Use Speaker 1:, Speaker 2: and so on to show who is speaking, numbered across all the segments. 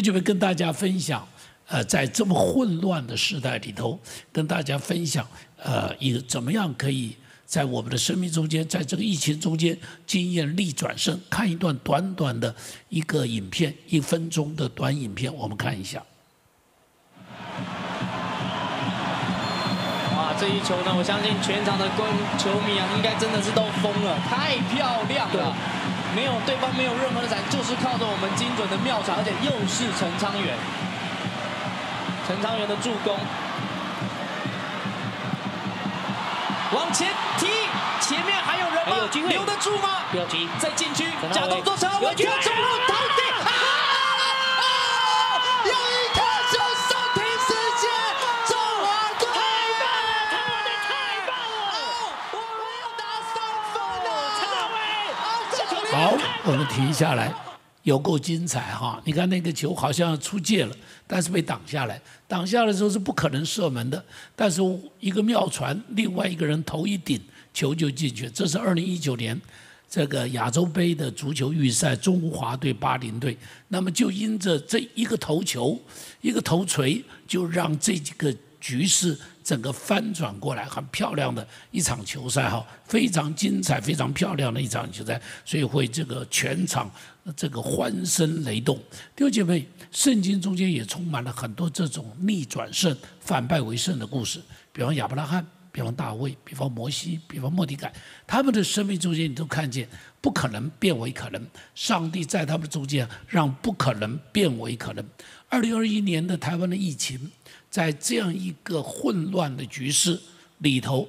Speaker 1: 就就会跟大家分享，呃，在这么混乱的时代里头，跟大家分享，呃，一个怎么样可以在我们的生命中间，在这个疫情中间经验力转身。看一段短短的一个影片，一分钟的短影片，我们看一下。
Speaker 2: 哇，这一球呢，我相信全场的观球迷啊，应该真的是都疯了，太漂亮了。没有对方没有任何的闪，就是靠着我们精准的妙传，而且又是陈昌元，陈昌元的助攻，往前踢，前面还有人吗？留得住吗？
Speaker 3: 不要急，
Speaker 2: 在禁区，假动作，陈伟霆中路
Speaker 1: 好，我们停下来，有够精彩哈！你看那个球好像出界了，但是被挡下来，挡下来的时候是不可能射门的。但是一个妙传，另外一个人头一顶，球就进去。这是二零一九年这个亚洲杯的足球预赛，中华队巴林队。那么就因着这一个头球，一个头锤，就让这几个局势。整个翻转过来，很漂亮的一场球赛哈，非常精彩、非常漂亮的一场球赛，所以会这个全场这个欢声雷动。弟兄姐妹，圣经中间也充满了很多这种逆转胜、反败为胜的故事，比方亚伯拉罕，比方大卫，比方摩西，比方莫迪改，他们的生命中间你都看见不可能变为可能，上帝在他们中间让不可能变为可能。二零二一年的台湾的疫情。在这样一个混乱的局势里头，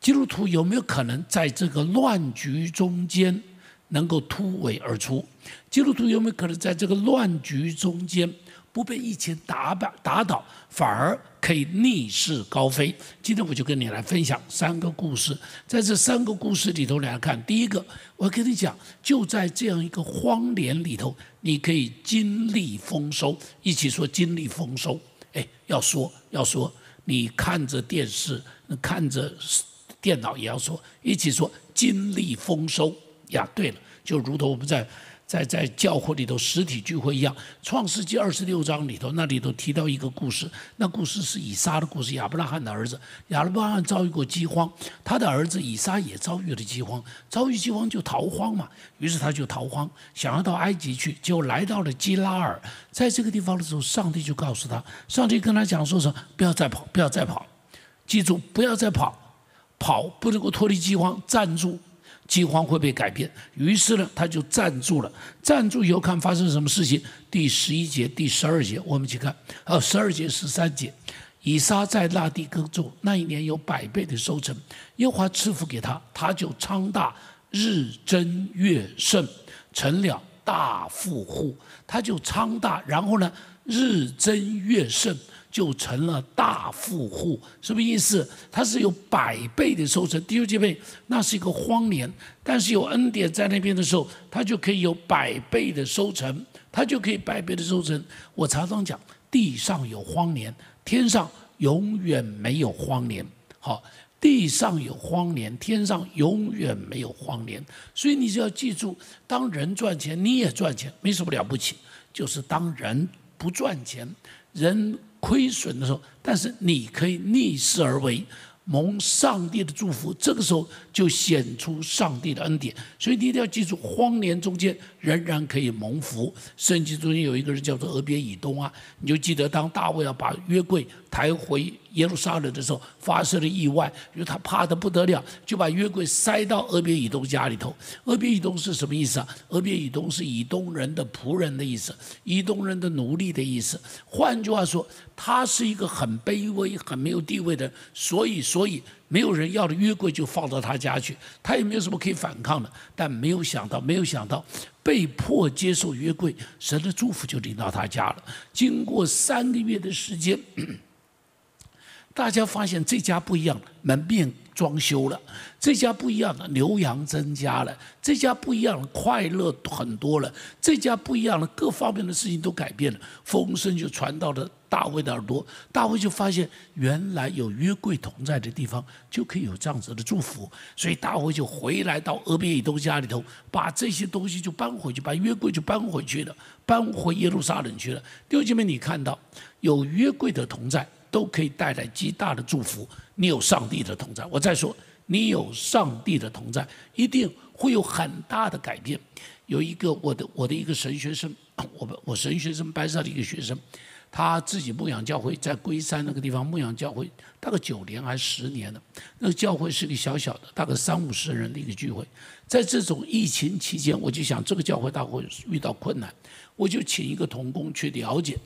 Speaker 1: 基督徒有没有可能在这个乱局中间能够突围而出？基督徒有没有可能在这个乱局中间不被疫情打败打倒，反而可以逆势高飞？今天我就跟你来分享三个故事，在这三个故事里头来看，第一个，我跟你讲，就在这样一个荒年里头，你可以经历丰收，一起说经历丰收。哎，要说要说，你看着电视，看着电脑也要说，一起说，经历丰收呀。对了，就如同我们在。在在教会里头实体聚会一样，《创世纪》二十六章里头，那里头提到一个故事，那故事是以撒的故事，亚伯拉罕的儿子，亚伯拉罕遭遇过饥荒，他的儿子以撒也遭遇了饥荒，遭遇饥荒就逃荒嘛，于是他就逃荒，想要到埃及去，就来到了基拉尔，在这个地方的时候，上帝就告诉他，上帝跟他讲说什么？不要再跑，不要再跑，记住，不要再跑，跑不能够脱离饥荒，站住。饥荒会被改变，于是呢，他就站住了。站住以后，看发生什么事情。第十一节、第十二节，我们去看。呃，十二节、十三节，以撒在那地耕种，那一年有百倍的收成，耶和华赐福给他，他就昌大，日增月盛，成了大富户。他就昌大，然后呢，日增月盛。就成了大富户，什么意思？他是有百倍的收成。弟兄姐妹，那是一个荒年，但是有恩典在那边的时候，他就可以有百倍的收成，他就可以百倍的收成。我常常讲，地上有荒年，天上永远没有荒年。好，地上有荒年，天上永远没有荒年。所以你就要记住，当人赚钱，你也赚钱，没什么了不起。就是当人不赚钱，人。亏损的时候，但是你可以逆势而为。蒙上帝的祝福，这个时候就显出上帝的恩典。所以你一定要记住，荒年中间仍然可以蒙福。圣经中间有一个人叫做俄别以东啊，你就记得当大卫要把约柜抬回耶路撒冷的时候，发生了意外，因为他怕得不得了，就把约柜塞到俄别以东家里头。俄别以东是什么意思啊？俄别以东是以东人的仆人的意思，以东人的奴隶的意思。换句话说，他是一个很卑微、很没有地位的，所以。所以没有人要的约柜就放到他家去，他也没有什么可以反抗的。但没有想到，没有想到，被迫接受约柜，神的祝福就临到他家了。经过三个月的时间，大家发现这家不一样，门面装修了，这家不一样的牛羊增加了，这家不一样的快乐很多了，这家不一样的各方面的事情都改变了，风声就传到了大卫的耳朵，大卫就发现原来有约柜同在的地方就可以有这样子的祝福，所以大卫就回来到俄别以东家里头，把这些东西就搬回去，把约柜就搬回去了，搬回耶路撒冷去了。弟兄姐妹，你看到有约柜的同在。都可以带来极大的祝福。你有上帝的同在，我再说，你有上帝的同在，一定会有很大的改变。有一个我的我的一个神学生，我我神学生班上的一个学生，他自己牧养教会，在龟山那个地方牧养教会，大概九年还是十年了。那个教会是个小小的，大概三五十人的一个聚会。在这种疫情期间，我就想这个教会大会遇到困难，我就请一个童工去了解。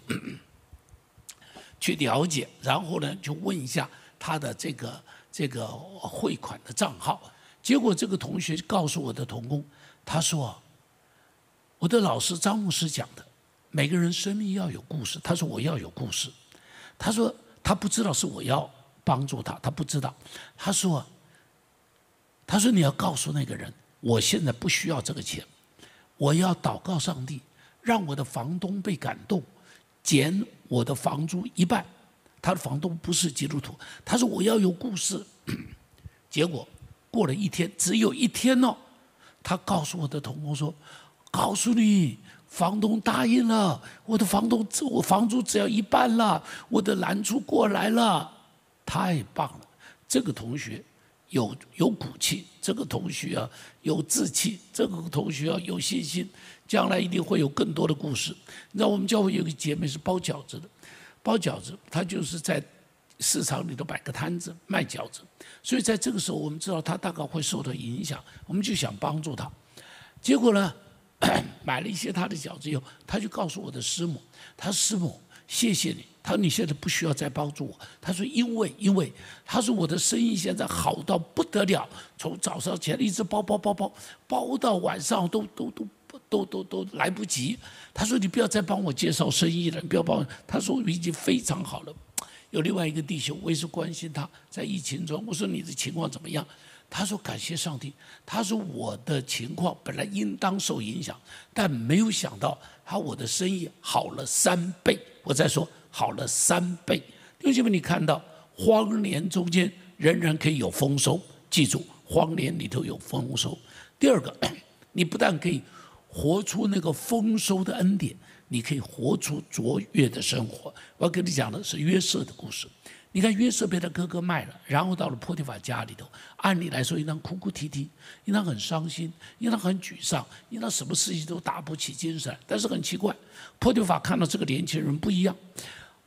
Speaker 1: 去了解，然后呢，就问一下他的这个这个汇款的账号。结果这个同学告诉我的同工，他说：“我的老师张牧师讲的，每个人生命要有故事。”他说：“我要有故事。”他说：“他不知道是我要帮助他，他不知道。”他说：“他说你要告诉那个人，我现在不需要这个钱，我要祷告上帝，让我的房东被感动。”减我的房租一半，他的房东不是基督徒，他说我要有故事。结果过了一天，只有一天哦，他告诉我的同工说：“告诉你，房东答应了，我的房东我房租只要一半了，我的难处过来了，太棒了。”这个同学有有骨气，这个同学啊有志气，这个同学啊有信心。将来一定会有更多的故事。你知道我们教会有个姐妹是包饺子的，包饺子，她就是在市场里头摆个摊子卖饺子。所以在这个时候，我们知道她大概会受到影响，我们就想帮助她。结果呢，买了一些她的饺子以后，她就告诉我的师母：“她说师母，谢谢你。她说你现在不需要再帮助我。她说因为因为她说我的生意现在好到不得了，从早上起来一直包包包包包到晚上都都都。”都都都来不及。他说：“你不要再帮我介绍生意了，你不要帮我。”他说：“我已经非常好了。”有另外一个弟兄，我也是关心他，在疫情中，我说：“你的情况怎么样？”他说：“感谢上帝。”他说：“我的情况本来应当受影响，但没有想到，他我的生意好了三倍。”我再说好了三倍。弟兄们，你看到荒年中间仍然可以有丰收，记住，荒年里头有丰收。第二个，你不但可以。活出那个丰收的恩典，你可以活出卓越的生活。我要跟你讲的是约瑟的故事。你看约瑟被他哥哥卖了，然后到了波提法家里头，按理来说应当哭哭啼啼，应当很伤心，应当很沮丧，应当什么事情都打不起精神。但是很奇怪，波提法看到这个年轻人不一样，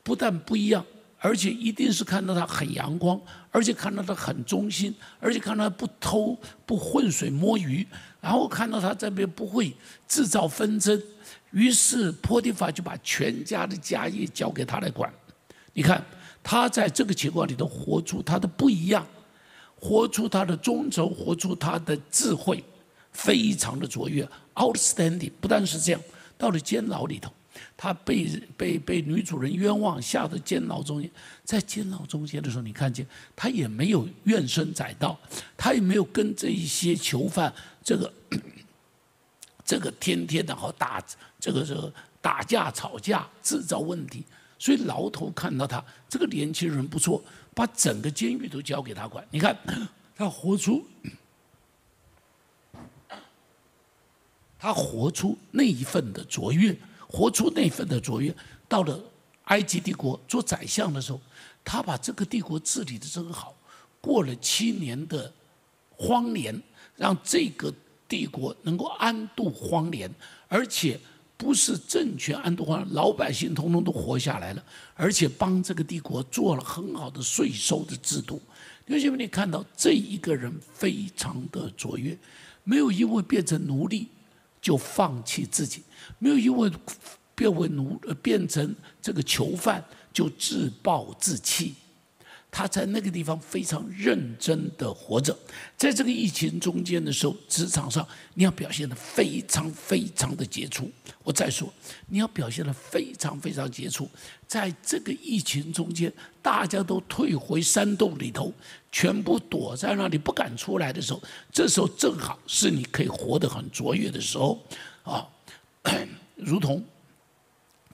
Speaker 1: 不但不一样。而且一定是看到他很阳光，而且看到他很忠心，而且看到他不偷不浑水摸鱼，然后看到他这边不会制造纷争，于是波提法就把全家的家业交给他来管。你看他在这个情况里头活出他的不一样，活出他的忠诚，活出他的智慧，非常的卓越，outstanding。不但是这样，到了监牢里头。他被被被女主人冤枉，下到监牢中间，在监牢中间的时候，你看见他也没有怨声载道，他也没有跟这一些囚犯这个这个天天的好打这个这个打架吵架制造问题，所以牢头看到他这个年轻人不错，把整个监狱都交给他管。你看他活出他活出那一份的卓越。活出那份的卓越，到了埃及帝国做宰相的时候，他把这个帝国治理的真好。过了七年的荒年，让这个帝国能够安度荒年，而且不是政权安度荒，老百姓通通都活下来了，而且帮这个帝国做了很好的税收的制度。弟兄们，你看到这一个人非常的卓越，没有因为变成奴隶就放弃自己。没有因为变为奴，变成这个囚犯就自暴自弃，他在那个地方非常认真的活着，在这个疫情中间的时候，职场上你要表现的非常非常的杰出。我再说，你要表现的非常非常杰出，在这个疫情中间，大家都退回山洞里头，全部躲在那里不敢出来的时候，这时候正好是你可以活得很卓越的时候啊，如同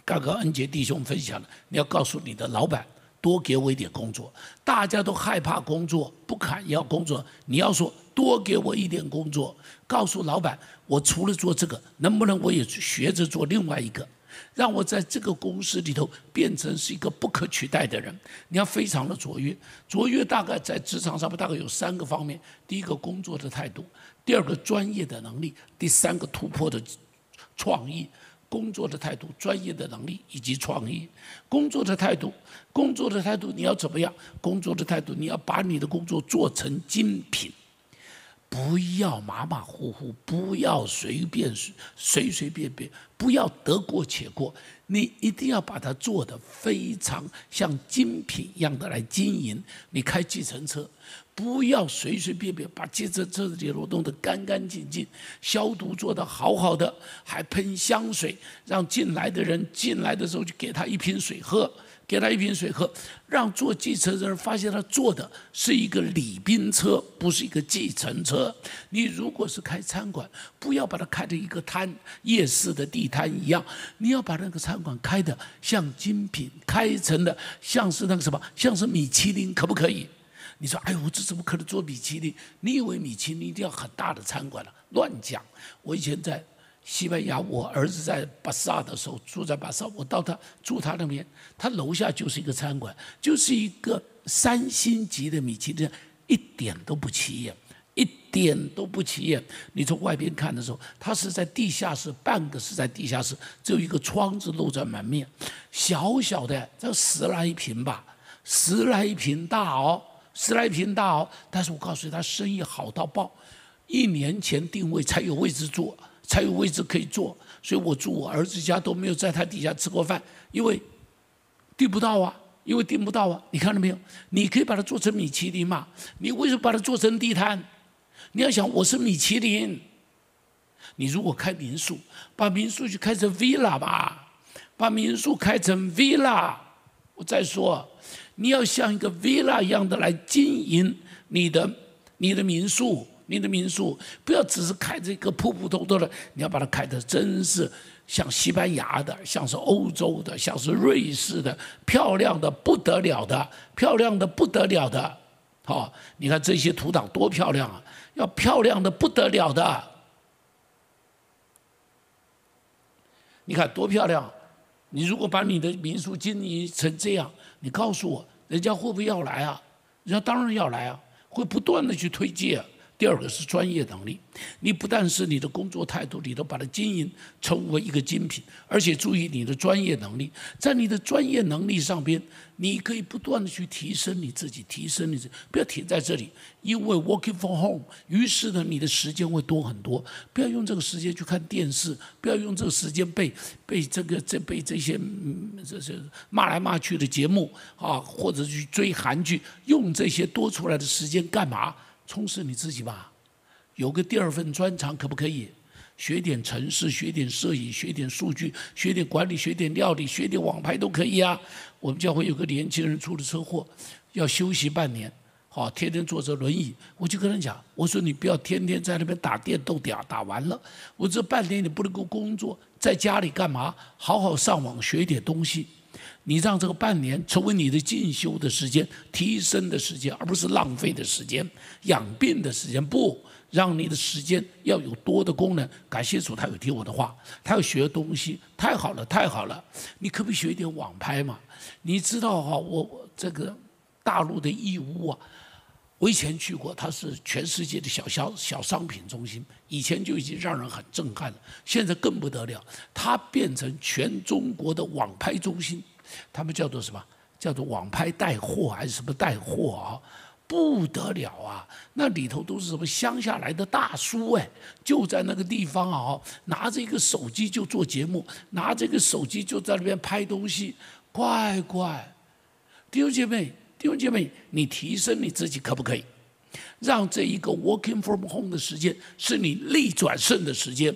Speaker 1: 刚刚恩杰弟兄分享的，你要告诉你的老板。多给我一点工作，大家都害怕工作，不敢要工作。你要说多给我一点工作，告诉老板，我除了做这个，能不能我也学着做另外一个，让我在这个公司里头变成是一个不可取代的人。你要非常的卓越，卓越大概在职场上大概有三个方面：第一个工作的态度，第二个专业的能力，第三个突破的创意。工作的态度、专业的能力以及创意。工作的态度，工作的态度，你要怎么样？工作的态度，你要把你的工作做成精品，不要马马虎虎，不要随便随随便便，不要得过且过。你一定要把它做得非常像精品一样的来经营。你开计程车。不要随随便便把汽车车子里头弄得干干净净，消毒做得好好的，还喷香水，让进来的人进来的时候就给他一瓶水喝，给他一瓶水喝，让坐计程的人发现他坐的是一个礼宾车，不是一个计程车。你如果是开餐馆，不要把它开成一个摊夜市的地摊一样，你要把那个餐馆开的像精品，开成的像是那个什么，像是米其林，可不可以？你说：“哎呦，我这怎么可能做米其林？你以为米其林一定要很大的餐馆了？乱讲！我以前在西班牙，我儿子在巴萨的时候住在巴萨，我到他住他那边，他楼下就是一个餐馆，就是一个三星级的米其林，一点都不起眼，一点都不起眼。你从外边看的时候，它是在地下室，半个是在地下室，只有一个窗子露在门面，小小的，这十来平吧，十来平大哦。”十来平大哦，但是我告诉你，他生意好到爆，一年前定位才有位置坐，才有位置可以坐，所以我住我儿子家都没有在他底下吃过饭，因为订不到啊，因为订不到啊，你看到没有？你可以把它做成米其林嘛？你为什么把它做成地摊？你要想我是米其林，你如果开民宿，把民宿就开成 villa 吧，把民宿开成 villa，我再说。你要像一个 villa 一样的来经营你的你的民宿，你的民宿不要只是开这个普普通通的，你要把它开的真是像西班牙的，像是欧洲的，像是瑞士的，漂亮的不得了的，漂亮的不得了的，好，你看这些图档多漂亮啊，要漂亮的不得了的，你看多漂亮，你如果把你的民宿经营成这样。你告诉我，人家会不会要来啊？人家当然要来啊，会不断的去推进。第二个是专业能力，你不但是你的工作态度你都把它经营成为一个精品，而且注意你的专业能力，在你的专业能力上边，你可以不断的去提升你自己，提升你自己，不要停在这里。因为 working from home，于是呢，你的时间会多很多。不要用这个时间去看电视，不要用这个时间被被这个这被这些这些骂来骂去的节目啊，或者去追韩剧，用这些多出来的时间干嘛？充实你自己吧，有个第二份专长可不可以？学点城市，学点摄影，学点数据，学点管理，学点料理，学点网拍都可以啊。我们教会有个年轻人出了车祸，要休息半年，好，天天坐着轮椅。我就跟他讲，我说你不要天天在那边打电动，打打完了，我这半年你不能够工作，在家里干嘛？好好上网学一点东西。你让这个半年成为你的进修的时间、提升的时间，而不是浪费的时间、养病的时间。不让你的时间要有多的功能。感谢主，他有听我的话，他要学东西，太好了，太好了。你可不可以学一点网拍嘛？你知道哈，我这个大陆的义乌啊，我以前去过，它是全世界的小小小商品中心，以前就已经让人很震撼了，现在更不得了，它变成全中国的网拍中心。他们叫做什么？叫做网拍带货还是什么带货啊？不得了啊！那里头都是什么乡下来的大叔哎，就在那个地方啊，拿着一个手机就做节目，拿着一个手机就在那边拍东西，乖乖，弟兄姐妹。弟兄姐妹，你提升你自己可不可以？让这一个 working from home 的时间是你逆转胜的时间。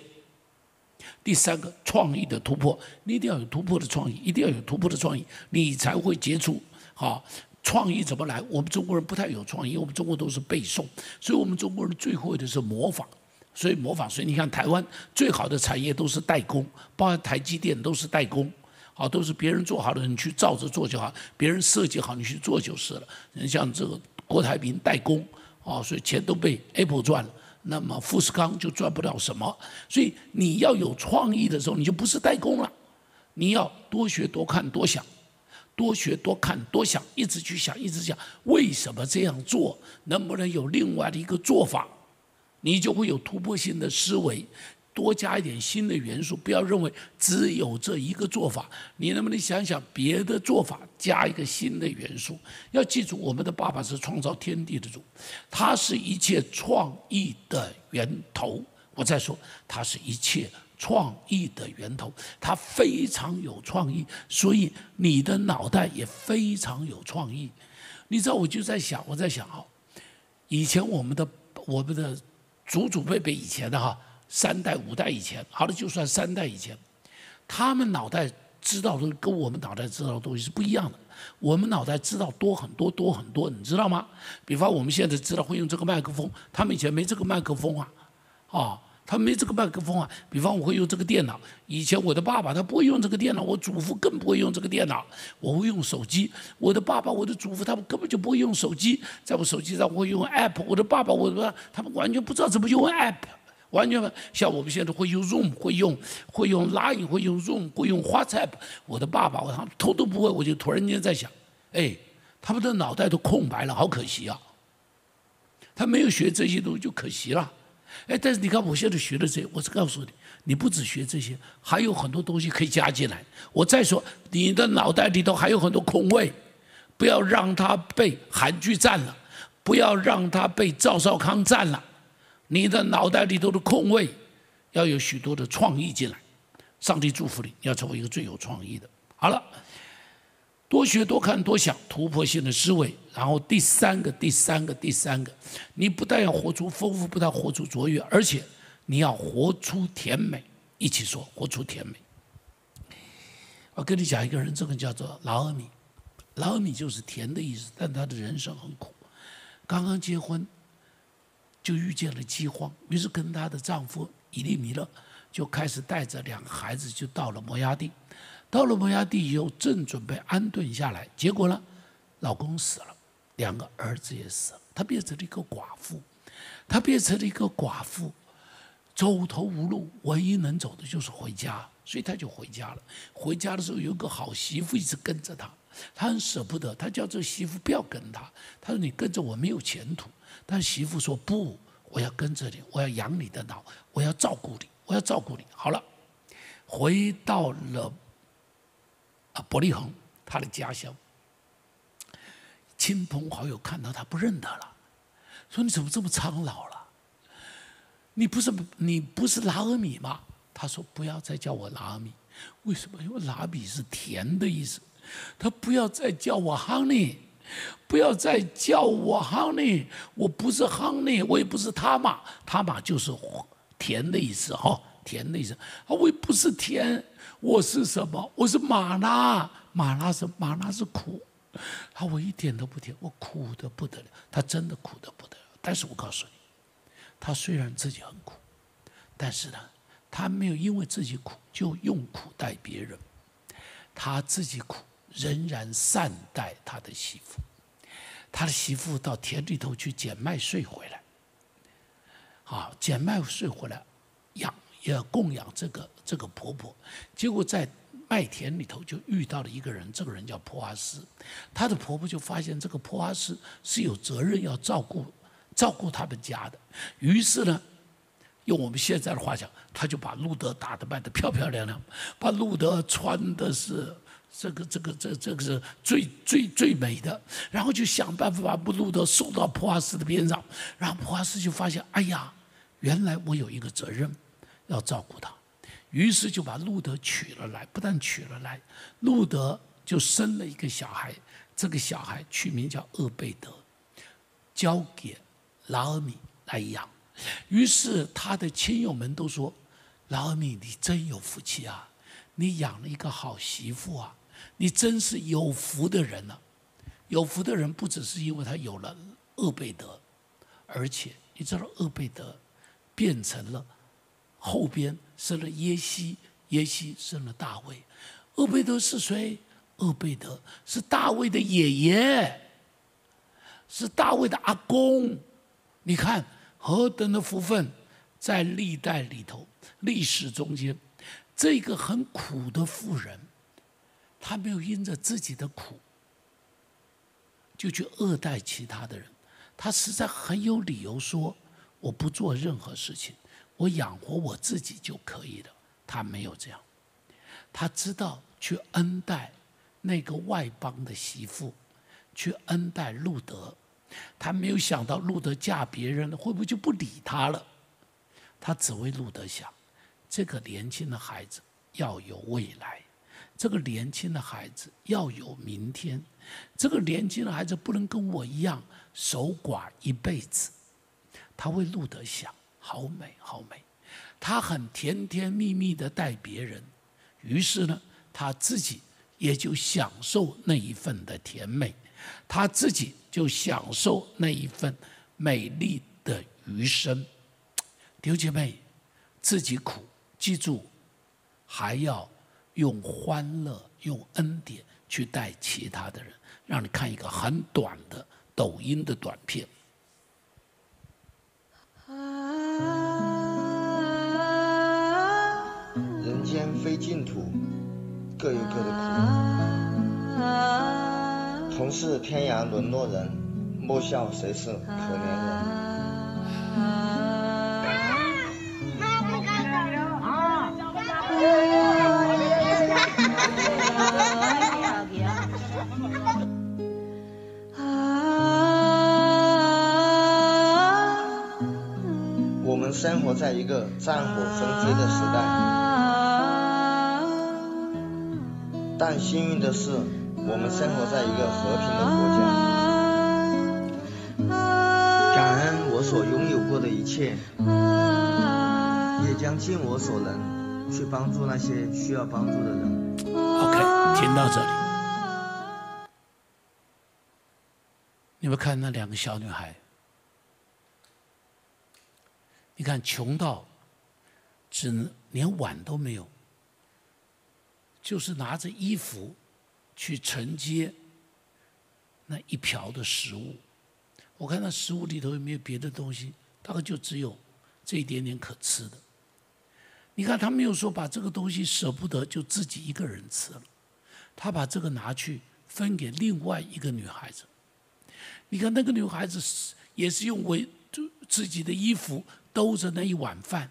Speaker 1: 第三个，创意的突破，你一定要有突破的创意，一定要有突破的创意，你才会杰出。好，创意怎么来？我们中国人不太有创意，我们中国都是背诵，所以我们中国人最会的是模仿。所以模仿，所以你看台湾最好的产业都是代工，包括台积电都是代工，好，都是别人做好的，你去照着做就好；别人设计好，你去做就是了。你像这个郭台铭代工，啊，所以钱都被 Apple 赚了，那么富士康就赚不了什么。所以你要有创意的时候，你就不是代工了，你要多学多看多想，多学多看多想，一直去想，一直想为什么这样做，能不能有另外的一个做法。你就会有突破性的思维，多加一点新的元素。不要认为只有这一个做法，你能不能想想别的做法，加一个新的元素？要记住，我们的爸爸是创造天地的主，他是一切创意的源头。我再说，他是一切创意的源头，他非常有创意，所以你的脑袋也非常有创意。你知道，我就在想，我在想啊，以前我们的我们的。祖祖辈辈以前的哈，三代五代以前，好了，就算三代以前，他们脑袋知道的跟我们脑袋知道的东西是不一样的。我们脑袋知道多很多多很多，你知道吗？比方我们现在知道会用这个麦克风，他们以前没这个麦克风啊，啊。他没这个麦克风啊，比方我会用这个电脑。以前我的爸爸他不会用这个电脑，我祖父更不会用这个电脑。我会用手机。我的爸爸、我的祖父他们根本就不会用手机，在我手机上我会用 app。我的爸爸、我的他们完全不知道怎么用 app，完全像我们现在会用 Zoom，会用会用 Line，会用 Zoom，会用 WhatsApp。我的爸爸我他们头都不会，我就突然间在想，哎，他们的脑袋都空白了，好可惜啊！他没有学这些东西就可惜了。哎，但是你看，我现在学的这些，我是告诉你，你不只学这些，还有很多东西可以加进来。我再说，你的脑袋里头还有很多空位，不要让它被韩剧占了，不要让它被赵少康占了。你的脑袋里头的空位，要有许多的创意进来。上帝祝福你，你要成为一个最有创意的。好了。多学多看多想，突破性的思维。然后第三个，第三个，第三个，你不但要活出丰富，不但活出卓越，而且你要活出甜美。一起说，活出甜美。我跟你讲一个人，这个叫做劳尔米。劳尔米就是甜的意思，但他的人生很苦。刚刚结婚，就遇见了饥荒，于是跟她的丈夫伊利米勒就开始带着两个孩子，就到了摩崖地。到了摩崖地以后，正准备安顿下来，结果呢，老公死了，两个儿子也死了，她变成了一个寡妇，她变成了一个寡妇，走投无路，唯一能走的就是回家，所以她就回家了。回家的时候，有个好媳妇一直跟着她，她很舍不得，她叫这媳妇不要跟她，她说你跟着我没有前途。但媳妇说不，我要跟着你，我要养你的老，我要照顾你，我要照顾你。好了，回到了啊。伯利恒，他的家乡，亲朋好友看到他不认得了，说你怎么这么苍老了？你不是你不是拉尔米吗？他说不要再叫我拉尔米，为什么？因为拉米是甜的意思。他不要再叫我 honey，不要再叫我 honey，我不是 honey，我也不是他妈，他妈就是甜的意思哈，甜的意思。啊，我也不是甜。我是什么？我是马拉，马拉是马拉是苦，他我一点都不甜，我苦的不得了，他真的苦的不得了。但是我告诉你，他虽然自己很苦，但是呢，他没有因为自己苦就用苦待别人，他自己苦仍然善待他的媳妇，他的媳妇到田里头去捡麦穗回来，啊，捡麦穗回来养。要供养这个这个婆婆，结果在麦田里头就遇到了一个人，这个人叫普阿斯，她的婆婆就发现这个普阿斯是有责任要照顾照顾他们家的，于是呢，用我们现在的话讲，他就把路德打得扮得漂漂亮亮，把路德穿的是这个这个这这个是最最最美的，然后就想办法把路德送到普阿斯的边上，然后普阿斯就发现，哎呀，原来我有一个责任。要照顾他，于是就把路德娶了来。不但娶了来，路德就生了一个小孩，这个小孩取名叫厄贝德，交给拉尔米来养。于是他的亲友们都说：“拉尔米，你真有福气啊！你养了一个好媳妇啊！你真是有福的人啊！有福的人不只是因为他有了厄贝德，而且你知道厄贝德变成了后边生了耶西，耶西生了大卫。厄贝德是谁？厄贝德是大卫的爷爷，是大卫的阿公。你看何等的福分，在历代里头、历史中间，这个很苦的妇人，她没有因着自己的苦就去恶待其他的人，她实在很有理由说：“我不做任何事情，我养活我自己就可以了。”她没有这样，她知道去恩待。那个外邦的媳妇去恩待路德，他没有想到路德嫁别人了，会不会就不理他了？他只为路德想，这个年轻的孩子要有未来，这个年轻的孩子要有明天，这个年轻的孩子不能跟我一样守寡一辈子。他为路德想，好美，好美。他很甜甜蜜蜜的待别人，于是呢，他自己。也就享受那一份的甜美，他自己就享受那一份美丽的余生。刘姐妹，自己苦，记住，还要用欢乐、用恩典去带其他的人。让你看一个很短的抖音的短片。
Speaker 3: 人间非净土。各有各的苦，同是天涯沦落人，莫笑谁是可怜人。在一个战火纷飞的时代。但幸运的是，我们生活在一个和平的国家。感恩我所拥有过的一切，也将尽我所能去帮助那些需要帮助的人。
Speaker 1: OK，听到这里，你们看那两个小女孩，你看穷到只能连碗都没有。就是拿着衣服去承接那一瓢的食物，我看那食物里头有没有别的东西，大概就只有这一点点可吃的。你看他没有说把这个东西舍不得就自己一个人吃了，他把这个拿去分给另外一个女孩子。你看那个女孩子也是用为自己的衣服兜着那一碗饭，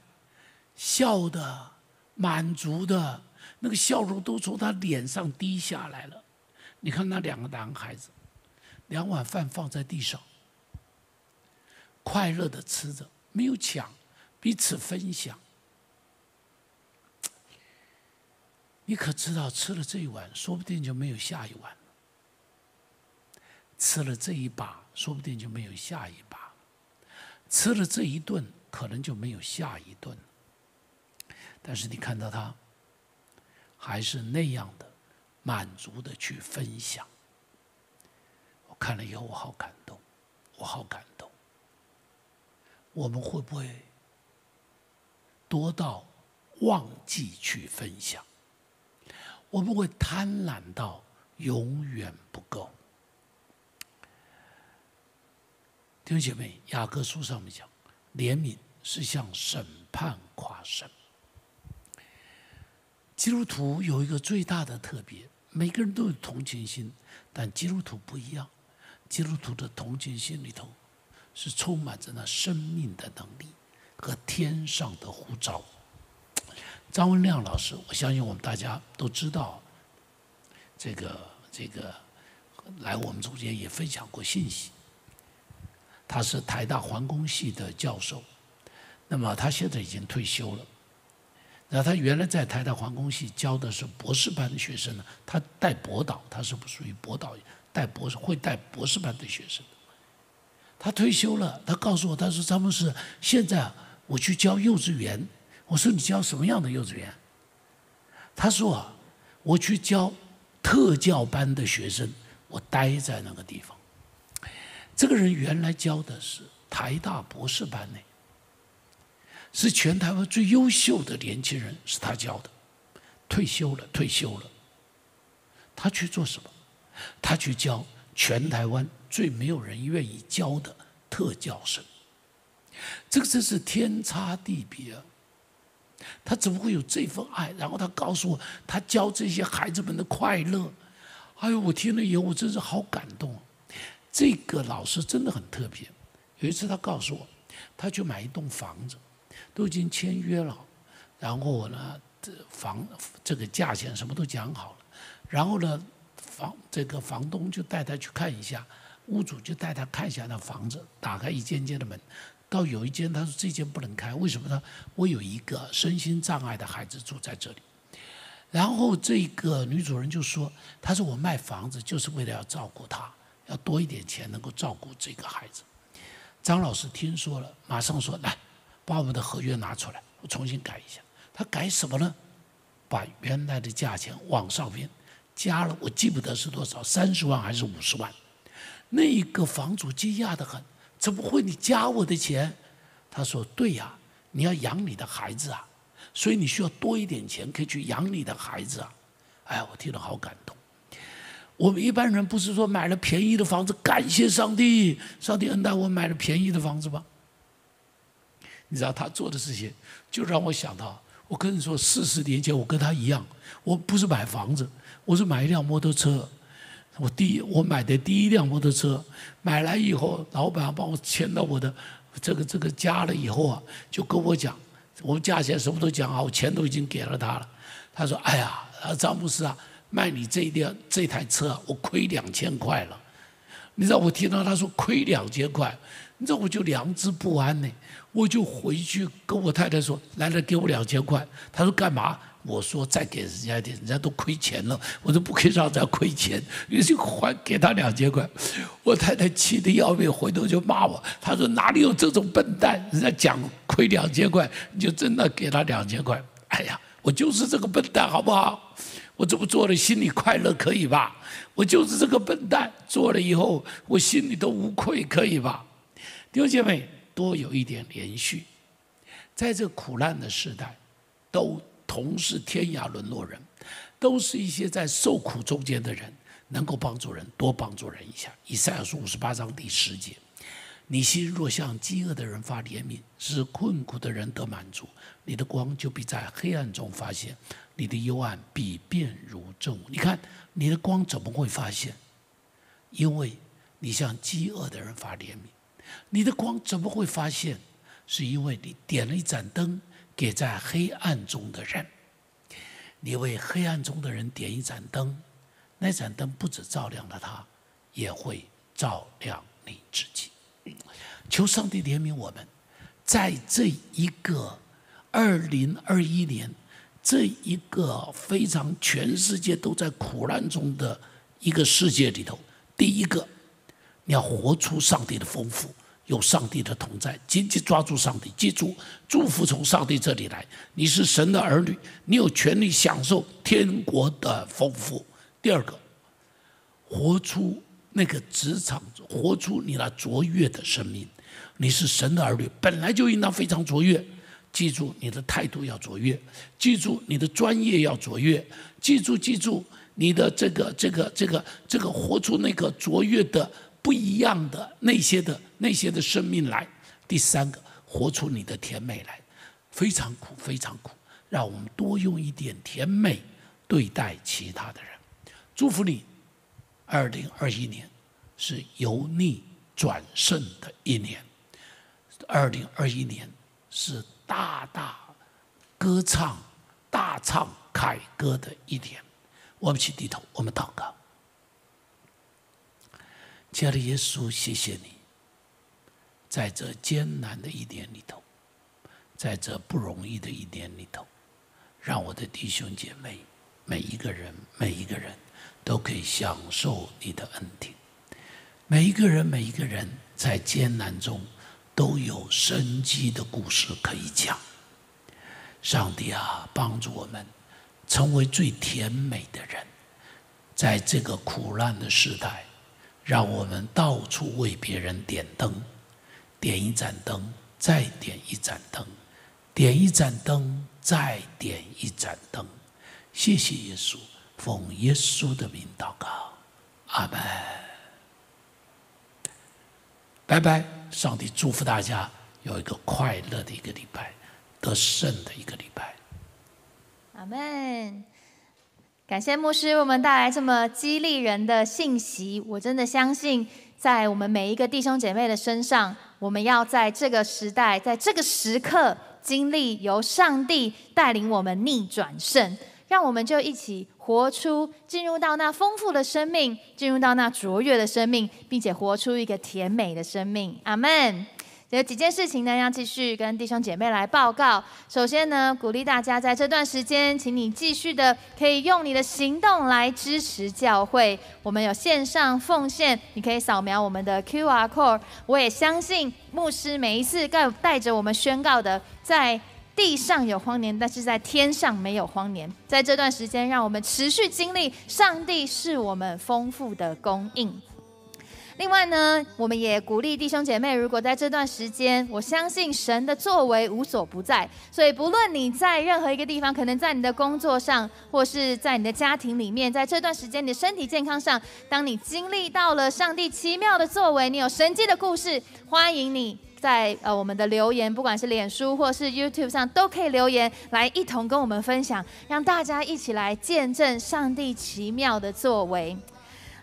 Speaker 1: 笑的满足的。那个笑容都从他脸上滴下来了。你看那两个男孩子，两碗饭放在地上，快乐的吃着，没有抢，彼此分享。你可知道，吃了这一碗，说不定就没有下一碗；吃了这一把，说不定就没有下一把；吃了这一顿，可能就没有下一顿。但是你看到他。还是那样的满足的去分享。我看了以后，我好感动，我好感动。我们会不会多到忘记去分享？我们会贪婪到永远不够？弟兄姐妹，雅各书上面讲，怜悯是向审判夸胜。基督徒有一个最大的特别，每个人都有同情心，但基督徒不一样。基督徒的同情心里头，是充满着那生命的能力和天上的呼召。张文亮老师，我相信我们大家都知道，这个这个来我们中间也分享过信息。他是台大环工系的教授，那么他现在已经退休了。那他原来在台大环工系教的是博士班的学生呢，他带博导，他是不属于博导带博士会带博士班的学生。他退休了，他告诉我，他说：“张牧师，现在我去教幼稚园。”我说：“你教什么样的幼稚园？”他说：“啊，我去教特教班的学生，我待在那个地方。”这个人原来教的是台大博士班呢，是全台湾最优秀的年轻人，是他教的。退休了，退休了。他去做什么？他去教全台湾最没有人愿意教的特教生。这个真是天差地别啊！他怎么会有这份爱？然后他告诉我，他教这些孩子们的快乐。哎呦，我听了以后，我真是好感动。这个老师真的很特别。有一次，他告诉我，他去买一栋房子，都已经签约了，然后呢，这房这个价钱什么都讲好了，然后呢，房这个房东就带他去看一下，屋主就带他看一下那房子，打开一间间的门，到有一间他说这间不能开，为什么呢？我有一个身心障碍的孩子住在这里。然后这个女主人就说：“她说我卖房子就是为了要照顾他。”要多一点钱，能够照顾这个孩子。张老师听说了，马上说：“来，把我们的合约拿出来，我重新改一下。”他改什么呢？把原来的价钱往上面加了，我记不得是多少，三十万还是五十万？那个房主惊讶的很，怎么会你加我的钱？他说：“对呀，你要养你的孩子啊，所以你需要多一点钱，可以去养你的孩子啊。”哎，我听了好感动。我们一般人不是说买了便宜的房子，感谢上帝，上帝恩待我买了便宜的房子吗？你知道他做的事情，就让我想到，我跟你说，四十年前我跟他一样，我不是买房子，我是买一辆摩托车。我第一我买的第一辆摩托车，买来以后，老板帮我签到我的这个这个家了以后啊，就跟我讲，我们价钱什么都讲好，钱都已经给了他了。他说：“哎呀，啊张牧师啊。”卖你这一辆这台车，我亏两千块了。你知道我听到他说亏两千块，你知道我就良知不安呢。我就回去跟我太太说：“来来，给我两千块。”他说：“干嘛？”我说：“再给人家一点，人家都亏钱了。”我说：“不可以让人家亏钱。”于是还给他两千块。我太太气得要命，回头就骂我。她说：“哪里有这种笨蛋？人家讲亏两千块，你就真的给他两千块？”哎呀，我就是这个笨蛋，好不好？我这么做了，心里快乐，可以吧？我就是这个笨蛋，做了以后，我心里都无愧，可以吧？弟兄姐妹，多有一点连续，在这苦难的时代，都同是天涯沦落人，都是一些在受苦中间的人，能够帮助人，多帮助人一下。以赛亚书五十八章第十节。你心若向饥饿的人发怜悯，使困苦的人得满足，你的光就必在黑暗中发现，你的幽暗必变如正午。你看，你的光怎么会发现？因为你向饥饿的人发怜悯。你的光怎么会发现？是因为你点了一盏灯给在黑暗中的人。你为黑暗中的人点一盏灯，那盏灯不止照亮了他，也会照亮你自己。求上帝怜悯我们，在这一个二零二一年，这一个非常全世界都在苦难中的一个世界里头，第一个，你要活出上帝的丰富，有上帝的同在，紧紧抓住上帝，记住祝福从上帝这里来，你是神的儿女，你有权利享受天国的丰富。第二个，活出。那个职场活出你那卓越的生命，你是神的儿女，本来就应当非常卓越。记住你的态度要卓越，记住你的专业要卓越，记住记住你的这个这个这个这个活出那个卓越的不一样的那些的那些的生命来。第三个，活出你的甜美来，非常苦非常苦，让我们多用一点甜美对待其他的人。祝福你。二零二一年是由逆转胜的一年，二零二一年是大大歌唱、大唱凯歌的一年。我们去低头，我们祷告。亲爱的耶稣，谢谢你，在这艰难的一年里头，在这不容易的一年里头，让我的弟兄姐妹每一个人，每一个人。都可以享受你的恩典。每一个人，每一个人在艰难中都有生机的故事可以讲。上帝啊，帮助我们成为最甜美的人，在这个苦难的时代，让我们到处为别人点灯，点一盏灯，再点一盏灯，点一盏灯，再点一盏灯。谢谢耶稣，奉耶稣的名祷告，阿门。拜拜，上帝祝福大家有一个快乐的一个礼拜，得胜的一个礼拜。
Speaker 4: 阿门。感谢牧师为我们带来这么激励人的信息。我真的相信，在我们每一个弟兄姐妹的身上，我们要在这个时代，在这个时刻，经历由上帝带领我们逆转胜。让我们就一起活出，进入到那丰富的生命，进入到那卓越的生命，并且活出一个甜美的生命。阿门。有几件事情呢，要继续跟弟兄姐妹来报告。首先呢，鼓励大家在这段时间，请你继续的可以用你的行动来支持教会。我们有线上奉献，你可以扫描我们的 Q R code。我也相信牧师每一次带带着我们宣告的，在。地上有荒年，但是在天上没有荒年。在这段时间，让我们持续经历上帝是我们丰富的供应。另外呢，我们也鼓励弟兄姐妹，如果在这段时间，我相信神的作为无所不在，所以不论你在任何一个地方，可能在你的工作上，或是在你的家庭里面，在这段时间你的身体健康上，当你经历到了上帝奇妙的作为，你有神迹的故事，欢迎你。在呃我们的留言，不管是脸书或是 YouTube 上，都可以留言来一同跟我们分享，让大家一起来见证上帝奇妙的作为。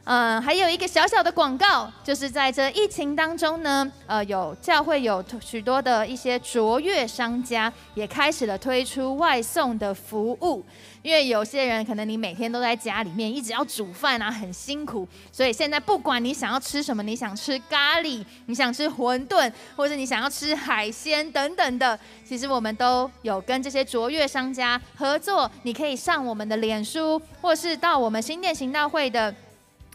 Speaker 4: 嗯，还有一个小小的广告，就是在这疫情当中呢，呃，有教会有许多的一些卓越商家也开始了推出外送的服务。因为有些人可能你每天都在家里面一直要煮饭啊，很辛苦，所以现在不管你想要吃什么，你想吃咖喱，你想吃馄饨，或者你想要吃海鲜等等的，其实我们都有跟这些卓越商家合作。你可以上我们的脸书，或是到我们新店行道会的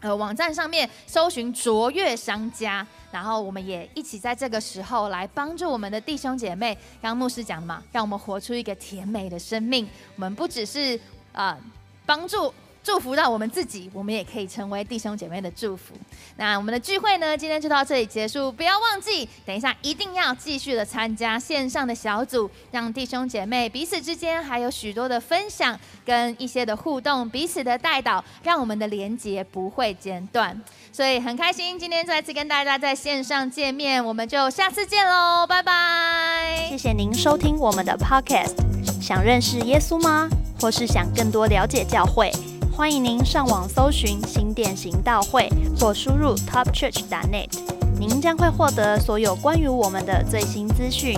Speaker 4: 呃网站上面搜寻卓越商家。然后我们也一起在这个时候来帮助我们的弟兄姐妹。刚刚牧师讲的嘛，让我们活出一个甜美的生命。我们不只是啊帮助。祝福到我们自己，我们也可以成为弟兄姐妹的祝福。那我们的聚会呢，今天就到这里结束。不要忘记，等一下一定要继续的参加线上的小组，让弟兄姐妹彼此之间还有许多的分享跟一些的互动，彼此的带导，让我们的连结不会间断。所以很开心今天再次跟大家在线上见面，我们就下次见喽，拜拜！
Speaker 5: 谢谢您收听我们的 Podcast。想认识耶稣吗？或是想更多了解教会？欢迎您上网搜寻新店行道会，或输入 topchurch.net，您将会获得所有关于我们的最新资讯。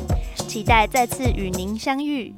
Speaker 5: 期待再次与您相遇。